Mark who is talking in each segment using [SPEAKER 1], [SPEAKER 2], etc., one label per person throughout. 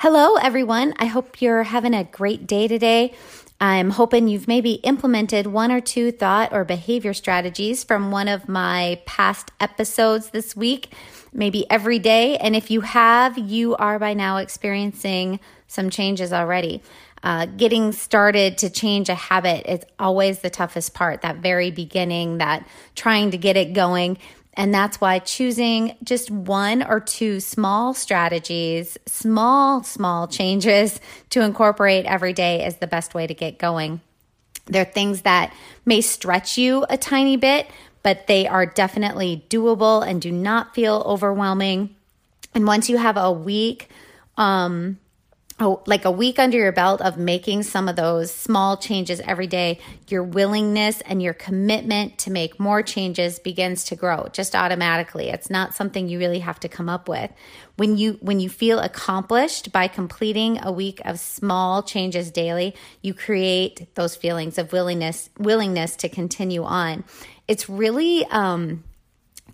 [SPEAKER 1] Hello, everyone. I hope you're having a great day today. I'm hoping you've maybe implemented one or two thought or behavior strategies from one of my past episodes this week, maybe every day. And if you have, you are by now experiencing some changes already. Uh, getting started to change a habit is always the toughest part, that very beginning, that trying to get it going. And that's why choosing just one or two small strategies, small, small changes to incorporate every day is the best way to get going. There are things that may stretch you a tiny bit, but they are definitely doable and do not feel overwhelming. And once you have a week, um, oh, like a week under your belt of making some of those small changes every day, your willingness and your commitment to make more changes begins to grow just automatically. It's not something you really have to come up with. When you when you feel accomplished by completing a week of small changes daily, you create those feelings of willingness willingness to continue on. It's really um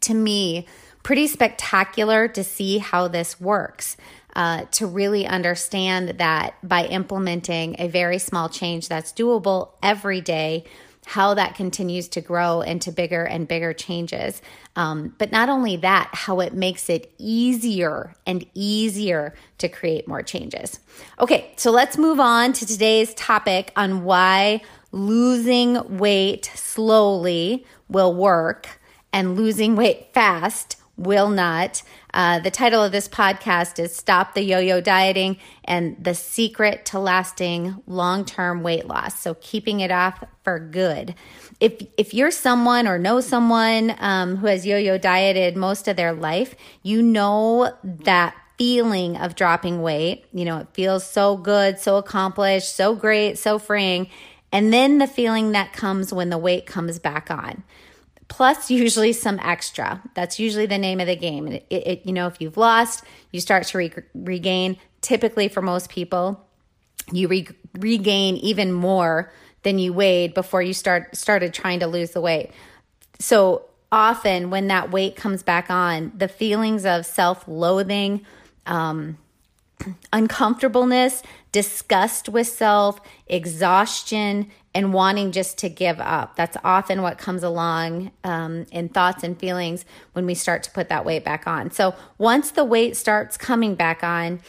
[SPEAKER 1] to me pretty spectacular to see how this works uh, to really understand that by implementing a very small change that's doable every day, how that continues to grow into bigger and bigger changes. Um, but not only that, how it makes it easier and easier to create more changes. Okay, so let's move on to today's topic on why losing weight slowly will work and losing weight fast will not. Uh, the title of this podcast is Stop the Yo Yo Dieting and the Secret to Lasting Long Term Weight Loss. So, keeping it off for good. If, if you're someone or know someone um, who has yo yo dieted most of their life, you know that feeling of dropping weight. You know, it feels so good, so accomplished, so great, so freeing. And then the feeling that comes when the weight comes back on plus usually some extra. That's usually the name of the game. It, it, you know, if you've lost, you start to re- regain. Typically, for most people, you re- regain even more than you weighed before you start started trying to lose the weight. So often, when that weight comes back on, the feelings of self-loathing, um, uncomfortableness, disgust with self, exhaustion, and wanting just to give up. That's often what comes along um, in thoughts and feelings when we start to put that weight back on. So once the weight starts coming back on,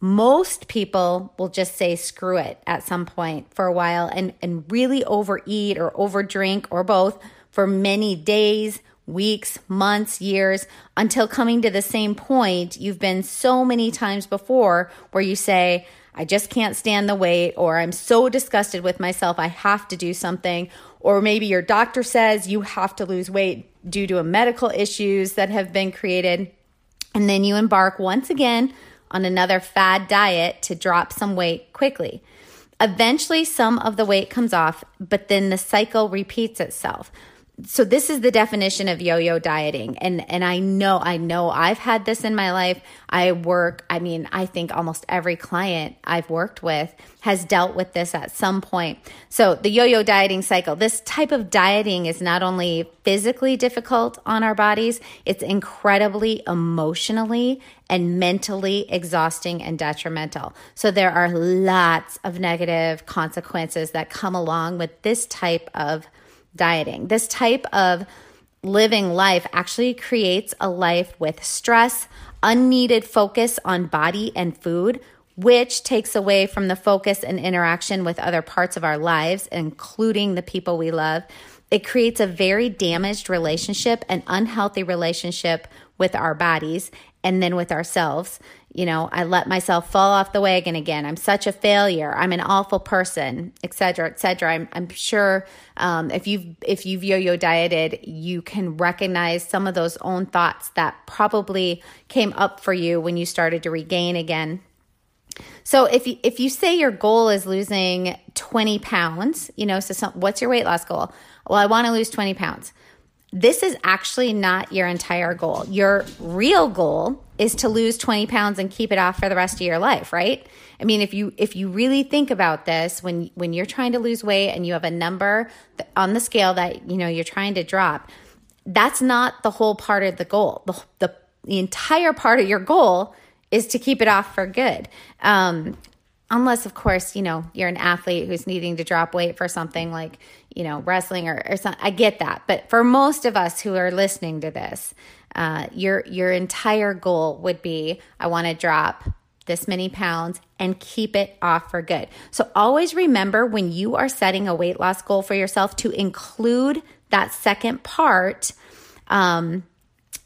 [SPEAKER 1] most people will just say screw it at some point for a while and, and really overeat or overdrink or both for many days, weeks, months, years, until coming to the same point you've been so many times before where you say, I just can't stand the weight, or I'm so disgusted with myself, I have to do something. Or maybe your doctor says you have to lose weight due to a medical issues that have been created. And then you embark once again on another fad diet to drop some weight quickly. Eventually, some of the weight comes off, but then the cycle repeats itself so this is the definition of yo-yo dieting and and I know I know I've had this in my life. I work, I mean, I think almost every client I've worked with has dealt with this at some point. So the yo-yo dieting cycle, this type of dieting is not only physically difficult on our bodies, it's incredibly emotionally and mentally exhausting and detrimental. So there are lots of negative consequences that come along with this type of dieting. This type of living life actually creates a life with stress, unneeded focus on body and food, which takes away from the focus and interaction with other parts of our lives, including the people we love. It creates a very damaged relationship, an unhealthy relationship with our bodies and then with ourselves. You know, I let myself fall off the wagon again. I'm such a failure. I'm an awful person, etc., etc. I'm, I'm sure um, if you've if you've yo-yo dieted, you can recognize some of those own thoughts that probably came up for you when you started to regain again. So if you, if you say your goal is losing 20 pounds, you know, so some, what's your weight loss goal? Well, I want to lose 20 pounds. This is actually not your entire goal. Your real goal is to lose 20 pounds and keep it off for the rest of your life, right? I mean, if you if you really think about this when when you're trying to lose weight and you have a number on the scale that, you know, you're trying to drop, that's not the whole part of the goal. The the, the entire part of your goal is to keep it off for good. Um, unless of course you know you're an athlete who's needing to drop weight for something like you know wrestling or, or something i get that. But for most of us who are listening to this uh, your your entire goal would be i want to drop this many pounds and keep it off for good. So always remember when you are setting a weight loss goal for yourself to include that second part um,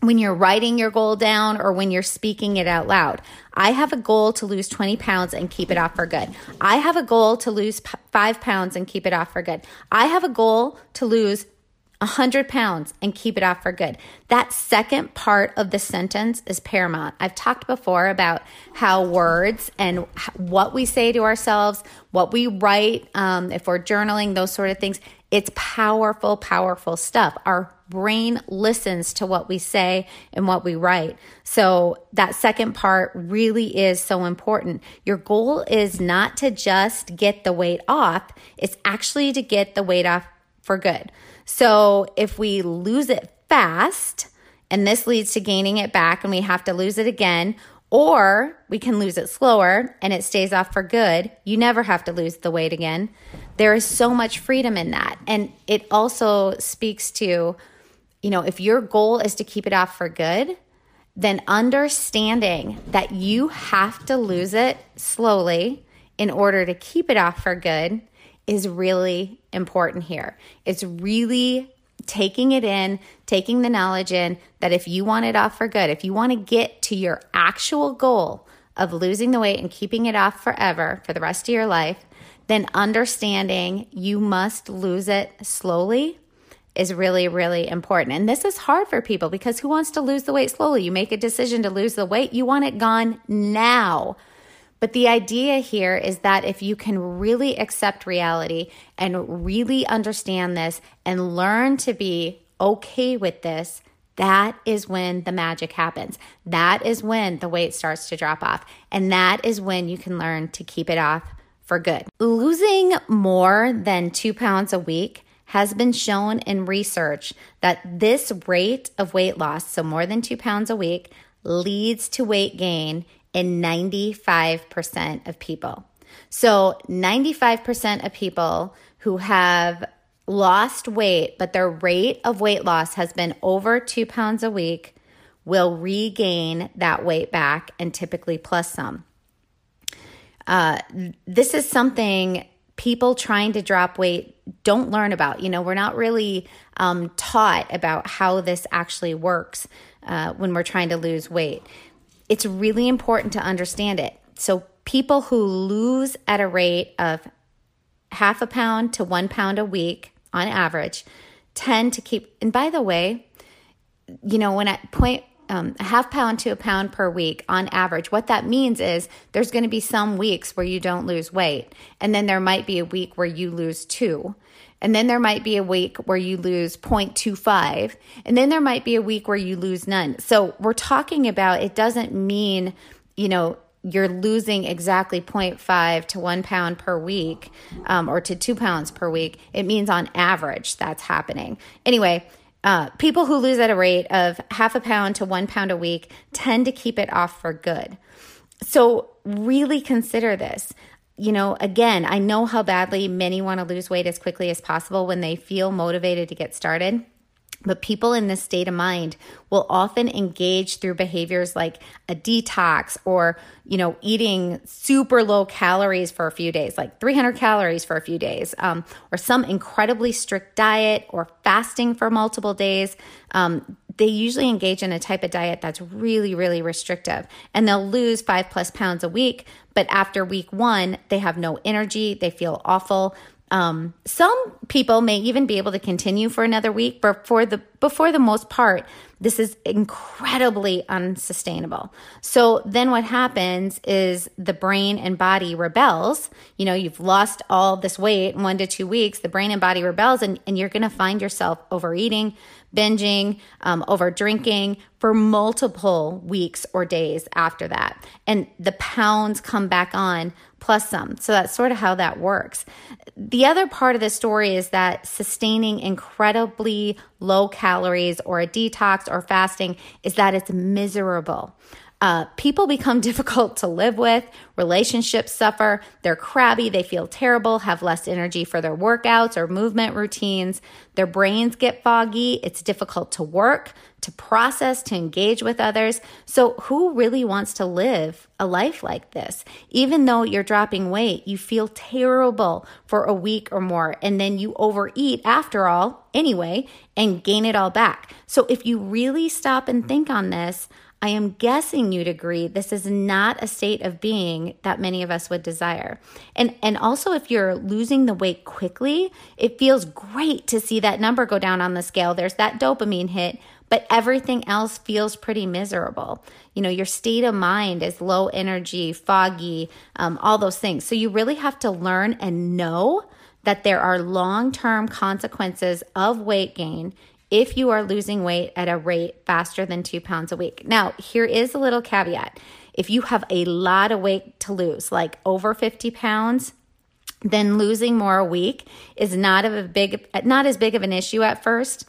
[SPEAKER 1] when you're writing your goal down or when you're speaking it out loud. I have a goal to lose 20 pounds and keep it off for good. I have a goal to lose p- five pounds and keep it off for good. I have a goal to lose 100 pounds and keep it off for good. That second part of the sentence is paramount. I've talked before about how words and what we say to ourselves, what we write, um, if we're journaling, those sort of things, it's powerful, powerful stuff. Our brain listens to what we say and what we write. So that second part really is so important. Your goal is not to just get the weight off, it's actually to get the weight off for good. So if we lose it fast, and this leads to gaining it back and we have to lose it again, or we can lose it slower and it stays off for good. You never have to lose the weight again. There is so much freedom in that. And it also speaks to you know, if your goal is to keep it off for good, then understanding that you have to lose it slowly in order to keep it off for good is really important here. It's really taking it in, taking the knowledge in that if you want it off for good, if you want to get to your actual goal of losing the weight and keeping it off forever for the rest of your life, then understanding you must lose it slowly is really, really important. And this is hard for people because who wants to lose the weight slowly? You make a decision to lose the weight, you want it gone now. But the idea here is that if you can really accept reality and really understand this and learn to be okay with this, that is when the magic happens. That is when the weight starts to drop off. And that is when you can learn to keep it off for good. Losing more than two pounds a week has been shown in research that this rate of weight loss, so more than two pounds a week, leads to weight gain in 95% of people. So 95% of people who have lost weight, but their rate of weight loss has been over two pounds a week, will regain that weight back and typically plus some. Uh, this is something people trying to drop weight don't learn about. You know, we're not really um, taught about how this actually works uh, when we're trying to lose weight. It's really important to understand it. So, people who lose at a rate of half a pound to one pound a week on average tend to keep, and by the way, you know, when at point um, a half pound to a pound per week on average. What that means is there's going to be some weeks where you don't lose weight, and then there might be a week where you lose two. And then there might be a week where you lose 0.25. And then there might be a week where you lose none. So we're talking about it doesn't mean, you know, you're losing exactly 0.5 to one pound per week um, or to two pounds per week. It means on average that's happening. Anyway, uh, people who lose at a rate of half a pound to one pound a week tend to keep it off for good. So, really consider this. You know, again, I know how badly many want to lose weight as quickly as possible when they feel motivated to get started. But people in this state of mind will often engage through behaviors like a detox or, you know, eating super low calories for a few days, like 300 calories for a few days, um, or some incredibly strict diet or fasting for multiple days. Um, they usually engage in a type of diet that's really, really restrictive and they'll lose five plus pounds a week. But after week one, they have no energy, they feel awful. Um, some people may even be able to continue for another week, but for the before the most part, this is incredibly unsustainable. So then what happens is the brain and body rebels. You know, you've lost all this weight in one to two weeks. The brain and body rebels, and, and you're going to find yourself overeating, binging, um, over drinking for multiple weeks or days after that. And the pounds come back on plus some. So that's sort of how that works. The other part of the story is that sustaining incredibly low calories or a detox or fasting is that it's miserable. Uh, people become difficult to live with, relationships suffer, they're crabby, they feel terrible, have less energy for their workouts or movement routines, their brains get foggy, it's difficult to work, to process, to engage with others. So, who really wants to live a life like this? Even though you're dropping weight, you feel terrible for a week or more, and then you overeat after all, anyway, and gain it all back. So, if you really stop and think on this, I am guessing you'd agree this is not a state of being that many of us would desire. And and also if you're losing the weight quickly, it feels great to see that number go down on the scale. There's that dopamine hit, but everything else feels pretty miserable. You know, your state of mind is low energy, foggy, um, all those things. So you really have to learn and know that there are long term consequences of weight gain if you are losing weight at a rate faster than two pounds a week. Now, here is a little caveat. If you have a lot of weight to lose, like over 50 pounds, then losing more a week is not of a big not as big of an issue at first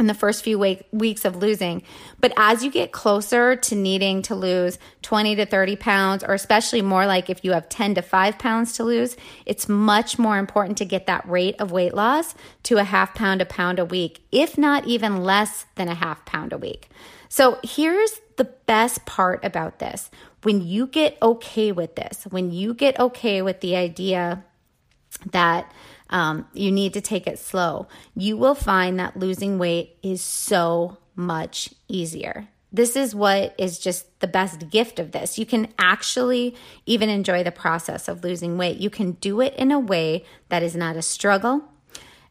[SPEAKER 1] in the first few week, weeks of losing. But as you get closer to needing to lose 20 to 30 pounds, or especially more like if you have 10 to 5 pounds to lose, it's much more important to get that rate of weight loss to a half pound, a pound a week, if not even less than a half pound a week. So here's the best part about this. When you get okay with this, when you get okay with the idea that um, you need to take it slow. You will find that losing weight is so much easier. This is what is just the best gift of this. You can actually even enjoy the process of losing weight. You can do it in a way that is not a struggle,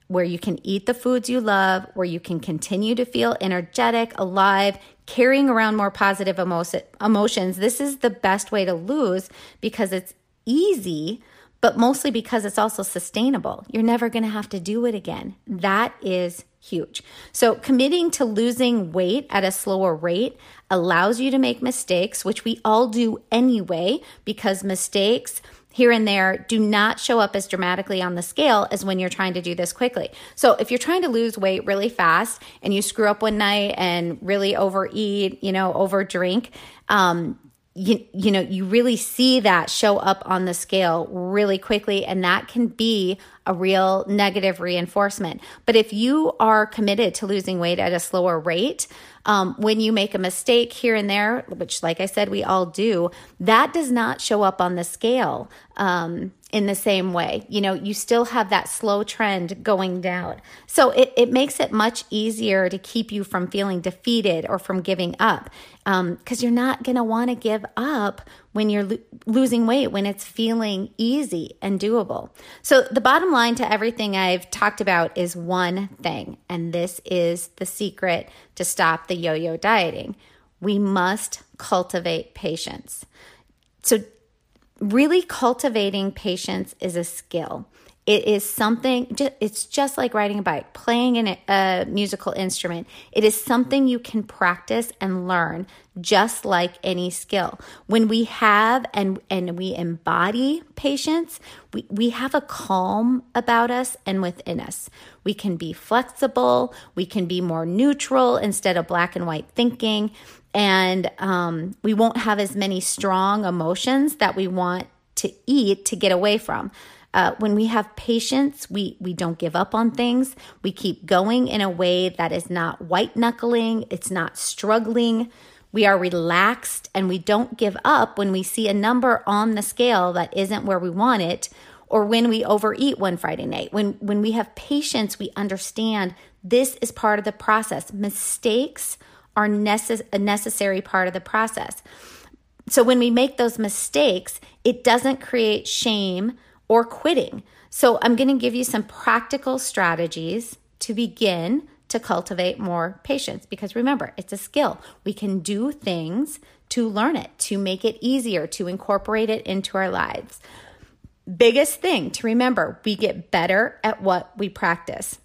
[SPEAKER 1] where you can eat the foods you love, where you can continue to feel energetic, alive, carrying around more positive emo- emotions. This is the best way to lose because it's easy but mostly because it's also sustainable. You're never going to have to do it again. That is huge. So, committing to losing weight at a slower rate allows you to make mistakes, which we all do anyway, because mistakes here and there do not show up as dramatically on the scale as when you're trying to do this quickly. So, if you're trying to lose weight really fast and you screw up one night and really overeat, you know, overdrink, um, you, you know, you really see that show up on the scale really quickly, and that can be a real negative reinforcement. But if you are committed to losing weight at a slower rate, um, when you make a mistake here and there, which, like I said, we all do, that does not show up on the scale um, in the same way. You know, you still have that slow trend going down. So it, it makes it much easier to keep you from feeling defeated or from giving up because um, you're not going to want to give up when you're lo- losing weight, when it's feeling easy and doable. So, the bottom line to everything I've talked about is one thing, and this is the secret to stop the yo yo dieting. We must cultivate patience. So, really cultivating patience is a skill. It is something, it's just like riding a bike, playing an, a musical instrument. It is something you can practice and learn just like any skill. When we have and, and we embody patience, we, we have a calm about us and within us. We can be flexible, we can be more neutral instead of black and white thinking, and um, we won't have as many strong emotions that we want to eat to get away from. Uh, when we have patience, we, we don't give up on things. We keep going in a way that is not white knuckling, it's not struggling. We are relaxed and we don't give up when we see a number on the scale that isn't where we want it or when we overeat one Friday night. When when we have patience, we understand This is part of the process. Mistakes are necess- a necessary part of the process. So when we make those mistakes, it doesn't create shame or quitting. So I'm going to give you some practical strategies to begin to cultivate more patience because remember, it's a skill. We can do things to learn it, to make it easier, to incorporate it into our lives. Biggest thing to remember we get better at what we practice.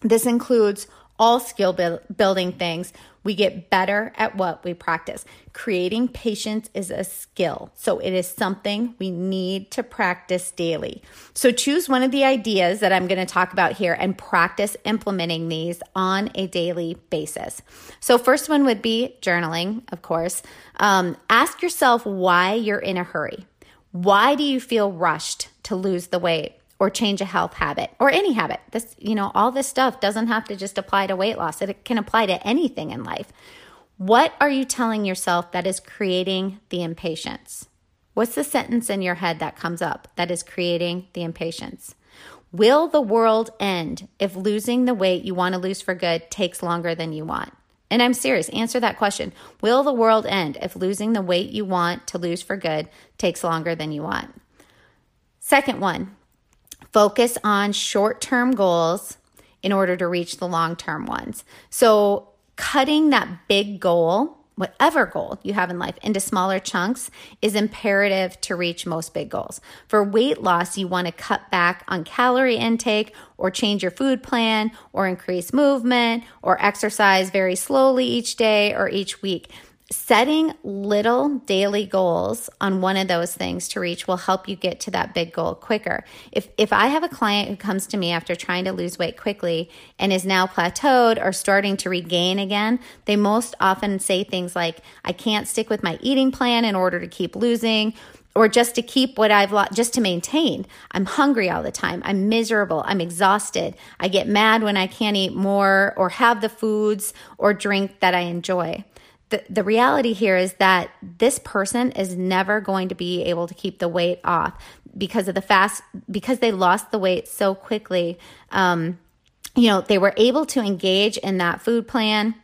[SPEAKER 1] This includes all skill building things. We get better at what we practice. Creating patience is a skill. So it is something we need to practice daily. So choose one of the ideas that I'm going to talk about here and practice implementing these on a daily basis. So, first one would be journaling, of course. Um, ask yourself why you're in a hurry. Why do you feel rushed to lose the weight? Or change a health habit or any habit. This, you know, all this stuff doesn't have to just apply to weight loss. It can apply to anything in life. What are you telling yourself that is creating the impatience? What's the sentence in your head that comes up that is creating the impatience? Will the world end if losing the weight you want to lose for good takes longer than you want? And I'm serious, answer that question. Will the world end if losing the weight you want to lose for good takes longer than you want? Second one, focus on short term goals in order to reach the long term ones. So, cutting that big goal, whatever goal you have in life, into smaller chunks is imperative to reach most big goals. For weight loss, you want to cut back on calorie intake or change your food plan or increase movement or exercise very slowly each day or each week setting little daily goals on one of those things to reach will help you get to that big goal quicker. If if I have a client who comes to me after trying to lose weight quickly and is now plateaued or starting to regain again, they most often say things like I can't stick with my eating plan in order to keep losing or just to keep what I've lost, just to maintain. I'm hungry all the time. I'm miserable. I'm exhausted. I get mad when I can't eat more or have the foods or drink that I enjoy the, the reality here is that this person is never going to be able to keep the weight off because of the fast because they lost the weight so quickly. Um, you know they were able to engage in that food plan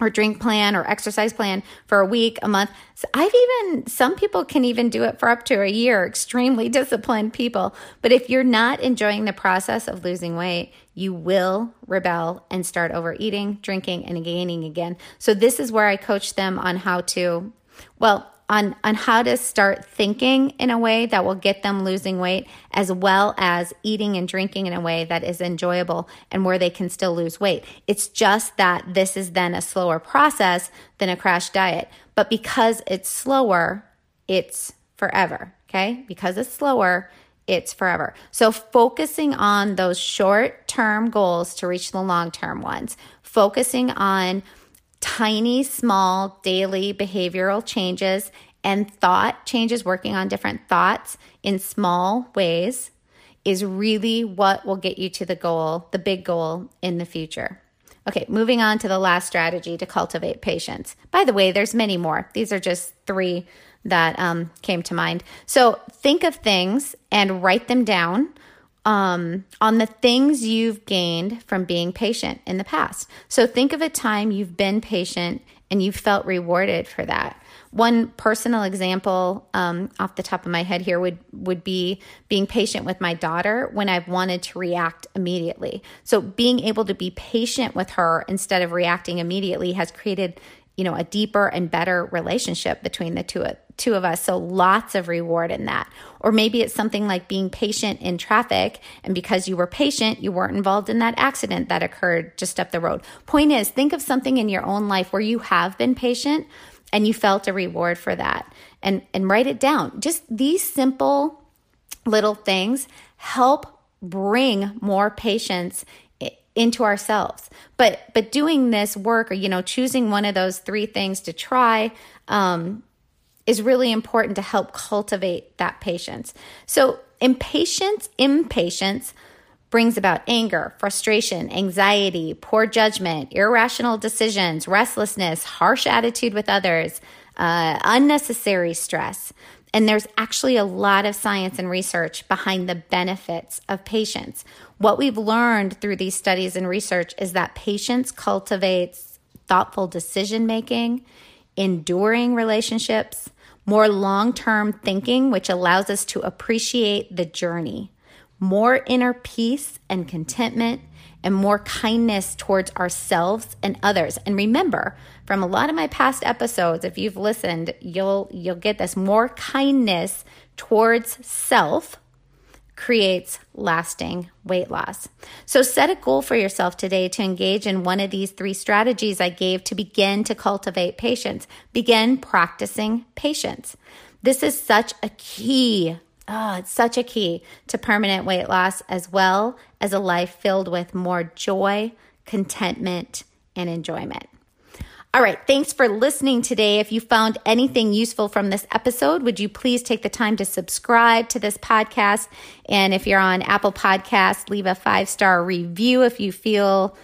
[SPEAKER 1] or drink plan or exercise plan for a week, a month. So I've even, some people can even do it for up to a year, extremely disciplined people. But if you're not enjoying the process of losing weight, you will rebel and start overeating, drinking, and gaining again. So this is where I coach them on how to, well, on, on how to start thinking in a way that will get them losing weight, as well as eating and drinking in a way that is enjoyable and where they can still lose weight. It's just that this is then a slower process than a crash diet. But because it's slower, it's forever. Okay. Because it's slower, it's forever. So focusing on those short term goals to reach the long term ones, focusing on tiny, small, daily behavioral changes and thought changes, working on different thoughts in small ways is really what will get you to the goal, the big goal in the future. Okay, moving on to the last strategy to cultivate patience. By the way, there's many more. These are just three that um, came to mind. So think of things and write them down um, on the things you've gained from being patient in the past. So think of a time you've been patient and you felt rewarded for that. One personal example um, off the top of my head here would would be being patient with my daughter when I've wanted to react immediately. So being able to be patient with her instead of reacting immediately has created you know a deeper and better relationship between the two two of us. So lots of reward in that. Or maybe it's something like being patient in traffic and because you were patient you weren't involved in that accident that occurred just up the road. Point is think of something in your own life where you have been patient and you felt a reward for that. And and write it down. Just these simple little things help bring more patience into ourselves. But but doing this work or you know choosing one of those three things to try um, is really important to help cultivate that patience. So impatience impatience brings about anger frustration anxiety poor judgment irrational decisions restlessness harsh attitude with others uh, unnecessary stress And there's actually a lot of science and research behind the benefits of patience. What we've learned through these studies and research is that patience cultivates thoughtful decision making, enduring relationships, more long term thinking, which allows us to appreciate the journey, more inner peace and contentment, and more kindness towards ourselves and others. And remember, from a lot of my past episodes, if you've listened, you'll you'll get this more kindness towards self creates lasting weight loss. So set a goal for yourself today to engage in one of these three strategies I gave to begin to cultivate patience. Begin practicing patience. This is such a key Oh, it's such a key to permanent weight loss as well as a life filled with more joy, contentment, and enjoyment. All right, thanks for listening today. If you found anything useful from this episode, would you please take the time to subscribe to this podcast? And if you're on Apple Podcasts, leave a five star review if you feel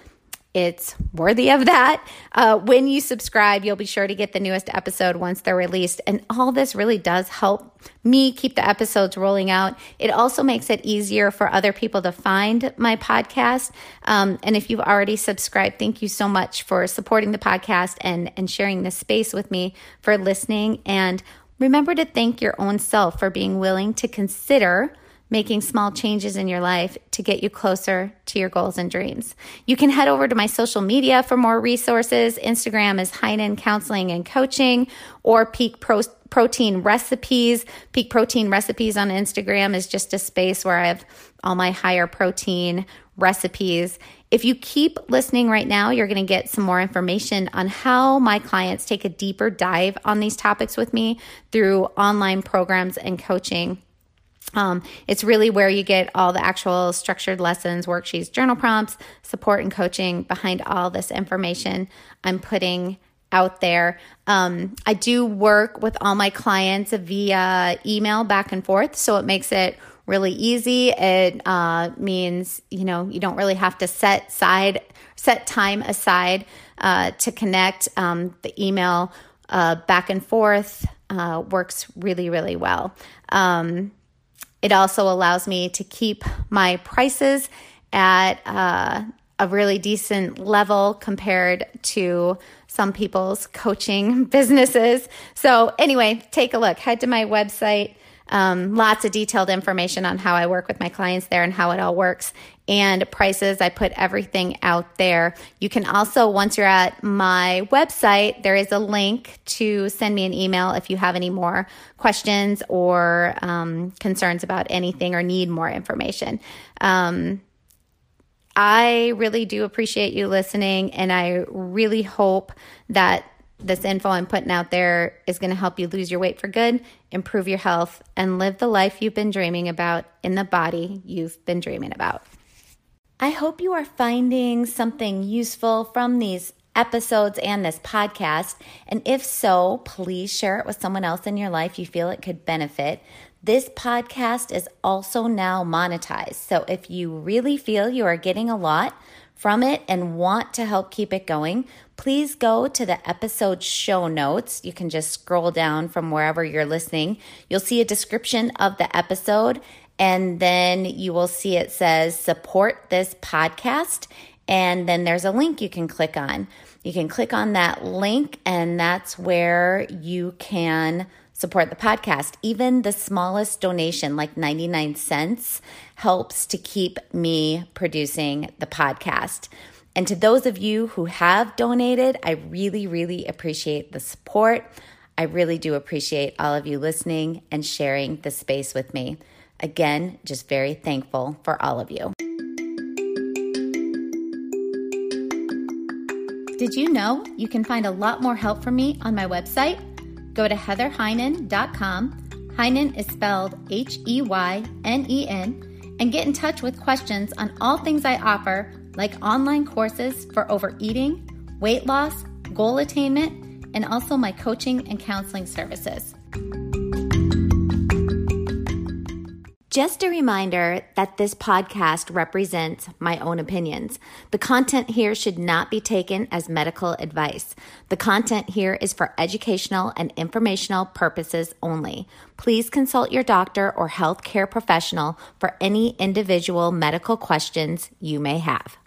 [SPEAKER 1] it's worthy of that. Uh, when you subscribe, you'll be sure to get the newest episode once they're released. And all this really does help me keep the episodes rolling out. It also makes it easier for other people to find my podcast. Um, and if you've already subscribed, thank you so much for supporting the podcast and, and sharing this space with me for listening. And remember to thank your own self for being willing to consider making small changes in your life to get you closer to your goals and dreams. You can head over to my social media for more resources. Instagram is Heynen Counseling and Coaching or Peak Pro- Protein Recipes. Peak Protein Recipes on Instagram is just a space where I have all my higher protein recipes. If you keep listening right now, you're going to get some more information on how my clients take a deeper dive on these topics with me through online programs and coaching. Um, it's really where you get all the actual structured lessons, worksheets, journal prompts, support, and coaching behind all this information I'm putting out there. Um, I do work with all my clients via email back and forth, so it makes it really easy. It uh, means you know you don't really have to set side set time aside uh, to connect. Um, the email uh, back and forth uh, works really really well. Um, it also allows me to keep my prices at uh, a really decent level compared to some people's coaching businesses. So, anyway, take a look. Head to my website. Um, lots of detailed information on how I work with my clients there and how it all works and prices. I put everything out there. You can also, once you're at my website, there is a link to send me an email if you have any more questions or um, concerns about anything or need more information. Um, I really do appreciate you listening, and I really hope that this info I'm putting out there is going to help you lose your weight for good, improve your health, and live the life you've been dreaming about in the body you've been dreaming about. I hope you are finding something useful from these episodes and this podcast. And if so, please share it with someone else in your life you feel it could benefit. This podcast is also now monetized. So if you really feel you are getting a lot from it and want to help keep it going, please go to the episode show notes. You can just scroll down from wherever you're listening. You'll see a description of the episode and then you will see it says support this podcast. And then there's a link you can click on. You can click on that link, and that's where you can support the podcast. Even the smallest donation, like 99 cents, helps to keep me producing the podcast. And to those of you who have donated, I really, really appreciate the support. I really do appreciate all of you listening and sharing the space with me. Again, just very thankful for all of you. Did you know you can find a lot more help from me on my website? Go to heatherheynen.com. Heynen is spelled H E Y N E N, and get in touch with questions on all things I offer, like online courses for overeating, weight loss, goal attainment, and also my coaching and counseling services. Just a reminder that this podcast represents my own opinions. The content here should not be taken as medical advice. The content here is for educational and informational purposes only. Please consult your doctor or healthcare professional for any individual medical questions you may have.